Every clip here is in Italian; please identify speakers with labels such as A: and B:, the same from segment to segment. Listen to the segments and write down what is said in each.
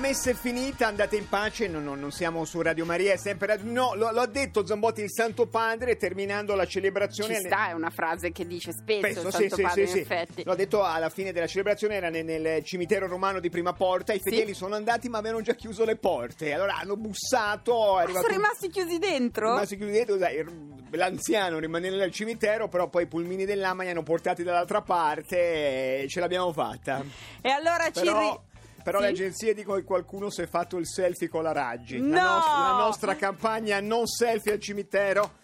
A: messa è finita, andate in pace, no, no, non siamo su Radio Maria, è sempre Radio... No, lo, lo ha detto Zambotti il Santo Padre terminando la celebrazione...
B: Ci sta, è una frase che dice spesso
A: Penso,
B: il Santo
A: sì,
B: Padre,
A: sì,
B: in
A: sì.
B: effetti.
A: L'ho detto alla fine della celebrazione, era nel, nel cimitero romano di Prima Porta, i fedeli sono andati ma avevano già chiuso le porte, allora hanno bussato,
B: Ah, sono
A: un-
B: rimasti chiusi dentro?
A: rimasti chiusi dentro, dai, l'anziano rimane nel cimitero, però poi i pulmini dell'ama li hanno portati dall'altra parte e ce l'abbiamo fatta.
B: E allora ci
A: Però,
B: ri-
A: però
B: Sì?
A: le agenzie dicono che qualcuno si è fatto il selfie con la Raggi.
B: No!
A: La, nostra, la nostra campagna non selfie al cimitero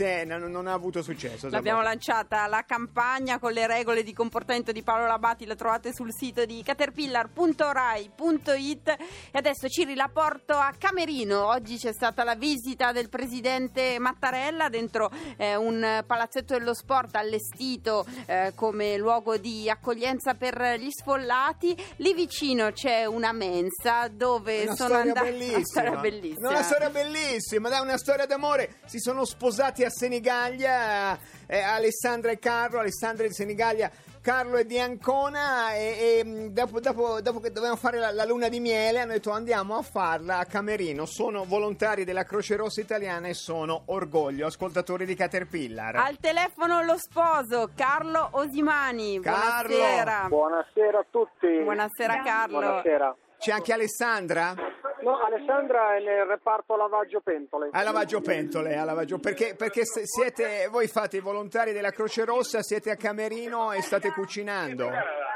A: è- non, non ha avuto successo.
B: L'abbiamo
A: Zambotti.
B: lanciata la campagna con le regole di comportamento di Paolo Labati, la trovate sul sito di caterpillar.rai.it e adesso Ciri la porto a Camerino. Oggi c'è stata la visita del presidente Mattarella dentro eh, un palazzetto dello sport allestito eh, come luogo di accoglienza per gli sfollati. Lì vicino c'è una mensa dove
A: Una
B: sono
A: bellissima.
B: Una storia bellissima.
A: Una storia bellissima, dai, una storia d'amore. Si sono sposati a Senigallia, eh, Alessandra e Carlo, Alessandra di Senigallia. Carlo è di Ancona e, e, mh, dopo, dopo- dopo che dovevano fare la, la luna di miele hanno detto andiamo a farla a Camerino. Sono volontari della Croce Rossa Italiana e sono orgoglio, ascoltatori di Caterpillar.
B: Al telefono lo sposo Carlo Osimani.
A: Carlo!
B: Buonasera.
C: Buonasera a tutti.
B: Buonasera Carlo.
C: Buonasera.
A: C'è anche Alessandra?
C: No, Alessandra è nel reparto lavaggio pentole.
A: A lavaggio pentole, a lavaggio perché, perché siete, voi fate i volontari della Croce Rossa, siete a Camerino e state cucinando.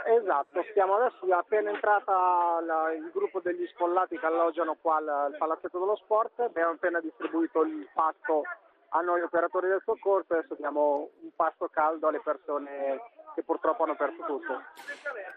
C: Esatto, stiamo adesso, è appena entrata la- il gruppo degli sfollati che alloggiano qua al, al Palazzetto dello Sport, abbiamo appena distribuito il pasto a noi operatori del soccorso, adesso diamo un pasto caldo alle persone che purtroppo hanno perso tutto.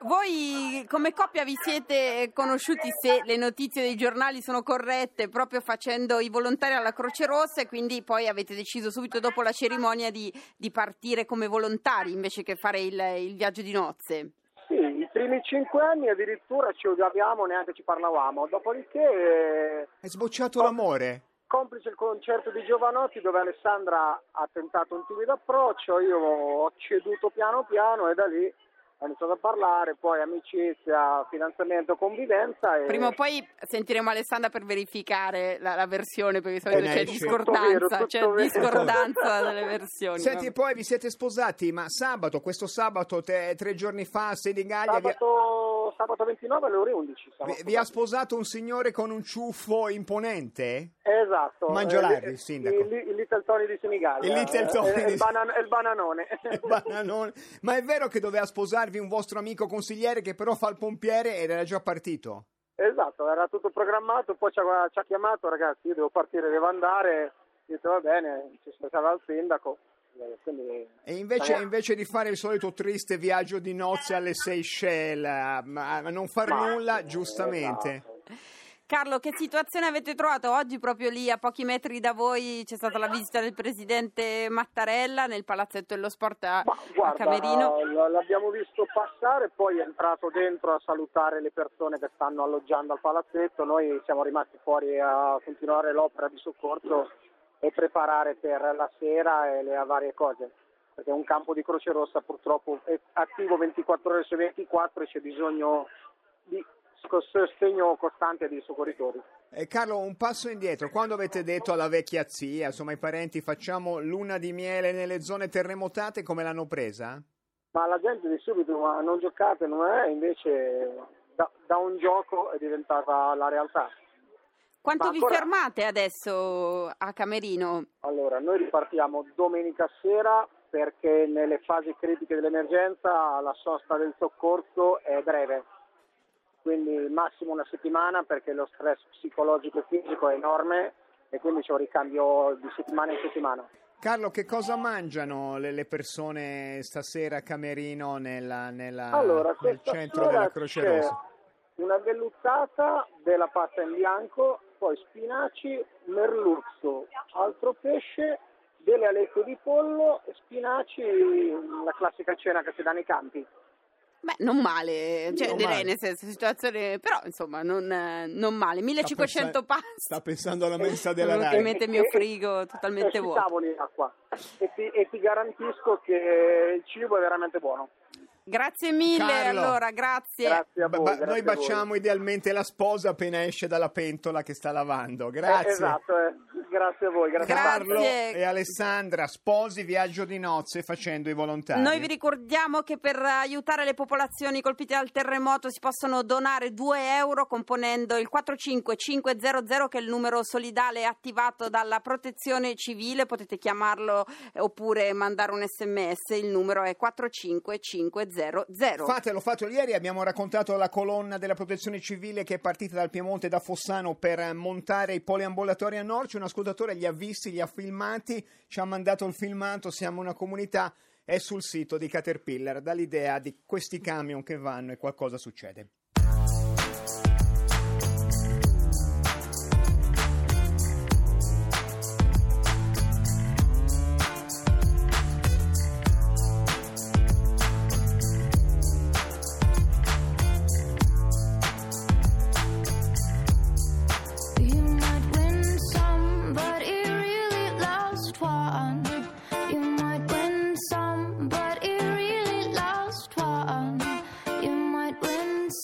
B: Voi come coppia vi siete conosciuti se le notizie dei giornali sono corrette proprio facendo i volontari alla Croce Rossa e quindi poi avete deciso subito dopo la cerimonia di, di partire come volontari invece che fare il, il viaggio di nozze.
C: Sì, i primi cinque anni addirittura ci odiavamo, neanche ci parlavamo, dopodiché...
A: È sbocciato l'amore.
C: Complice il concerto di Giovanotti dove Alessandra ha tentato un timido approccio, io ho ceduto piano piano e da lì ho iniziato a parlare, poi amicizia, fidanzamento, convivenza e...
B: Prima o poi sentiremo Alessandra per verificare la, la versione, perché di solito c'è discordanza,
C: Tutto vero, tutto
B: c'è
C: vero.
B: discordanza delle versioni.
A: Senti, poi vi siete sposati, ma sabato, questo sabato, te- tre giorni fa a Senigallia, vi,
C: Sabato, sabato 29 alle ore 11 siamo
A: vi- vi ha sposato un signore con un ciuffo imponente?
C: Esatto.
A: Mangiolarri,
C: Eh,
A: il sindaco.
C: Il, il Little Tony di Senigallia.
A: Il Little Tony
C: Eh,
A: di-
C: il, banan- il bananone.
A: Bananone. Ma è vero che doveva sposarvi un vostro amico consigliere che però fa il pompiere ed era già partito?
C: Esatto, era tutto programmato, poi ci ha, ci ha chiamato, ragazzi, io devo partire, devo andare, ho detto va bene, ci aspettava il sindaco, eh.
A: E invece, invece di fare il solito triste viaggio di nozze alle Seychelles, ma a non far
C: ma-
A: nulla, giustamente.
C: esatto.
B: Carlo, che situazione avete trovato? Oggi proprio lì a pochi metri da voi c'è stata la visita del presidente Mattarella nel palazzetto dello sport a,
C: Ma
B: a
C: guarda,
B: Camerino.
C: l'abbiamo visto passare, poi è entrato dentro a salutare le persone che stanno alloggiando al palazzetto, noi siamo rimasti fuori a continuare l'opera di soccorso e preparare per la sera e le varie cose, perché un campo di Croce Rossa purtroppo è attivo 24 ore su 24 e c'è bisogno di sostegno costante dei soccorritori.
A: E Carlo, un passo indietro, quando avete detto alla vecchia zia, insomma ai parenti, facciamo luna di miele nelle zone terremotate, come l'hanno presa?
C: Ma la gente di subito, ma non giocate, non è, invece da, da un gioco è diventata la realtà.
B: Quanto
C: ma
B: vi
C: ancora-
B: fermate adesso a Camerino?
C: Allora, noi ripartiamo domenica sera perché nelle fasi critiche dell'emergenza la sosta del soccorso è breve, quindi massimo una settimana perché lo stress psicologico e fisico è enorme e quindi c'è un ricambio di settimana in settimana.
A: Carlo, che cosa mangiano le, le persone stasera a Camerino nella- nella-
C: Allora,
A: nel centro della Croce Rossa?
C: una velluzzata della pasta in bianco, poi spinaci, merluzzo, altro pesce, delle alette di pollo, e spinaci, la classica cena che si dà nei campi.
B: Beh, non male, cioè
A: Non
B: direi
A: male.
B: nel senso situazione, però insomma non, non male, 1500
A: Sta
B: passi.
A: Sta pensando alla mensa della RAI.
B: in mente il mio frigo totalmente vuoto.
C: tavoli d'acqua. E ti, e ti garantisco che il cibo è veramente buono.
B: Grazie mille,
A: Carlo.
B: allora, grazie.
C: Grazie a voi.
A: ba-
C: grazie
A: noi
C: a voi.
A: baciamo idealmente la sposa appena esce dalla pentola che sta lavando. Grazie.
C: Eh, esatto, eh. grazie a voi. Grazie, a
B: Grazie.
C: voi.
A: Carlo e Alessandra, sposi viaggio di nozze facendo i volontari.
B: Noi vi ricordiamo che per aiutare le popolazioni colpite dal terremoto si possono donare 2 euro componendo il 45500 che è il numero solidale attivato dalla protezione civile, potete chiamarlo eh, oppure mandare un sms, il numero è 45500.
A: Fatelo, fatelo. Ieri abbiamo raccontato la colonna della protezione civile che è partita dal Piemonte da Fossano per montare i poliambulatori a Norci. Un ascoltatore li ha visti, li ha filmati, ci ha mandato il filmato. Siamo una comunità. È sul sito di Caterpillar. Dà l'idea di questi camion che vanno e qualcosa succede.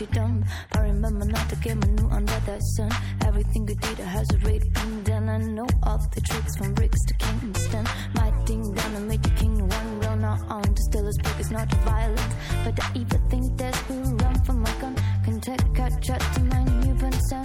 D: you dumb. But remember not to get my new under that sun. Everything you did has a already been done. I know all the tricks from bricks to Kingston. My thing done and made the king one run on. To still as big as not violent. But I even think there's will run from my gun. Can take a shot to my newborn son.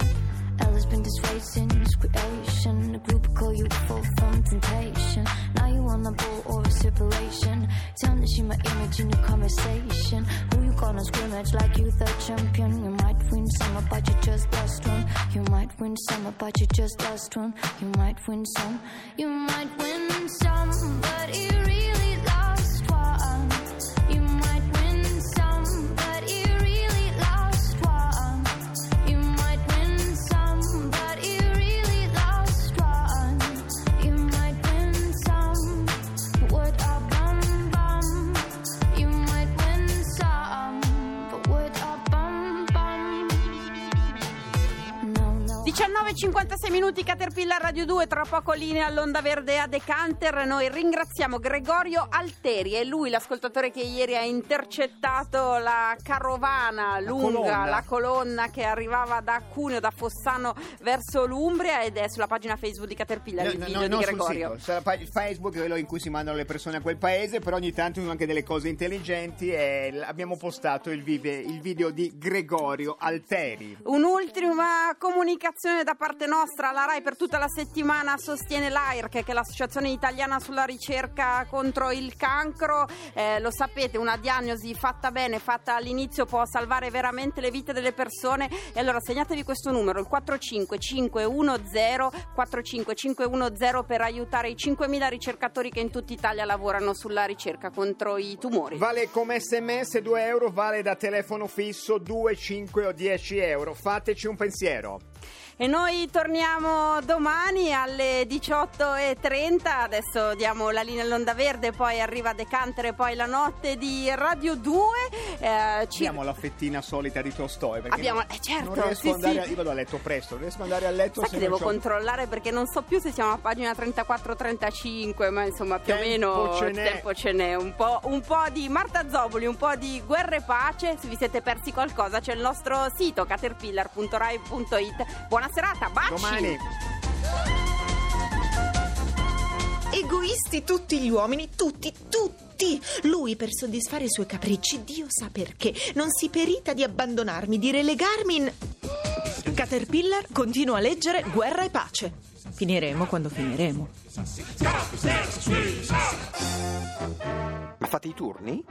D: Ella's been disgracing his creation. The group call you full from temptation. Now you on the ball or a separation. Tell me she my image in the conversation. Who you gonna scrimmage like you the champion? You might win some, but you just lost one. You might win some, but you just lost one. You might win some. You might win some, but you
B: 9.56 minuti Caterpillar Radio 2, tra poco linea all'Onda Verde a Decanter. Noi ringraziamo Gregorio Alteri, è lui l'ascoltatore che ieri ha intercettato la carovana lunga,
A: colonna.
B: la colonna che arrivava da Cuneo, da Fossano verso l'Umbria ed è sulla pagina Facebook di Caterpillar il
A: No, no,
B: video
A: no,
B: di Gregorio.
A: sito, sarà pag- Facebook quello in cui si mandano le persone a quel paese, però ogni tanto anche delle cose intelligenti e abbiamo postato il, vive- il video di Gregorio Alteri.
B: Un'ultima comunicazione da parte nostra, la RAI per tutta la settimana sostiene l'AIRC che è l'associazione italiana sulla ricerca contro il cancro, Eh, lo sapete una diagnosi fatta bene, fatta all'inizio può salvare veramente le vite delle persone e allora segnatevi questo numero, il 45510 45510 per aiutare i 5.000 ricercatori che in tutta Italia lavorano sulla ricerca contro i tumori.
A: Vale come sms 2 euro, vale da telefono fisso 2, 5 o 10 euro. Fateci un pensiero.
B: E noi torniamo domani alle 18.30, adesso diamo la linea all'Onda Verde, poi arriva Decantere, poi la notte di Radio 2. Eh, ci-
A: Abbiamo la fettina solita di Tolstoi. perché
B: Abbiamo-
A: non-
B: eh, certo,
A: non riesco
B: sì,
A: ad andare
B: sì.
A: a- io vado a letto presto, non riesco ad andare a letto
B: Sai
A: se
B: che devo
A: c'ho-
B: controllare perché non so più se siamo a pagina 34-35, ma insomma più
A: Tempo
B: o meno
A: ce
B: tempo ce n'è. Un po', un po' di Marta Zoboli, un po' di guerra e pace. Se vi siete persi qualcosa c'è il nostro sito caterpillar.rai.it. Buona serata, baci!
A: Domani.
E: Egoisti tutti gli uomini, tutti, tutti. Lui per soddisfare i suoi capricci, Dio sa perché, non si perita di abbandonarmi, di relegarmi in... Caterpillar continua a leggere Guerra e pace. Finiremo quando finiremo.
F: Ma fate i turni?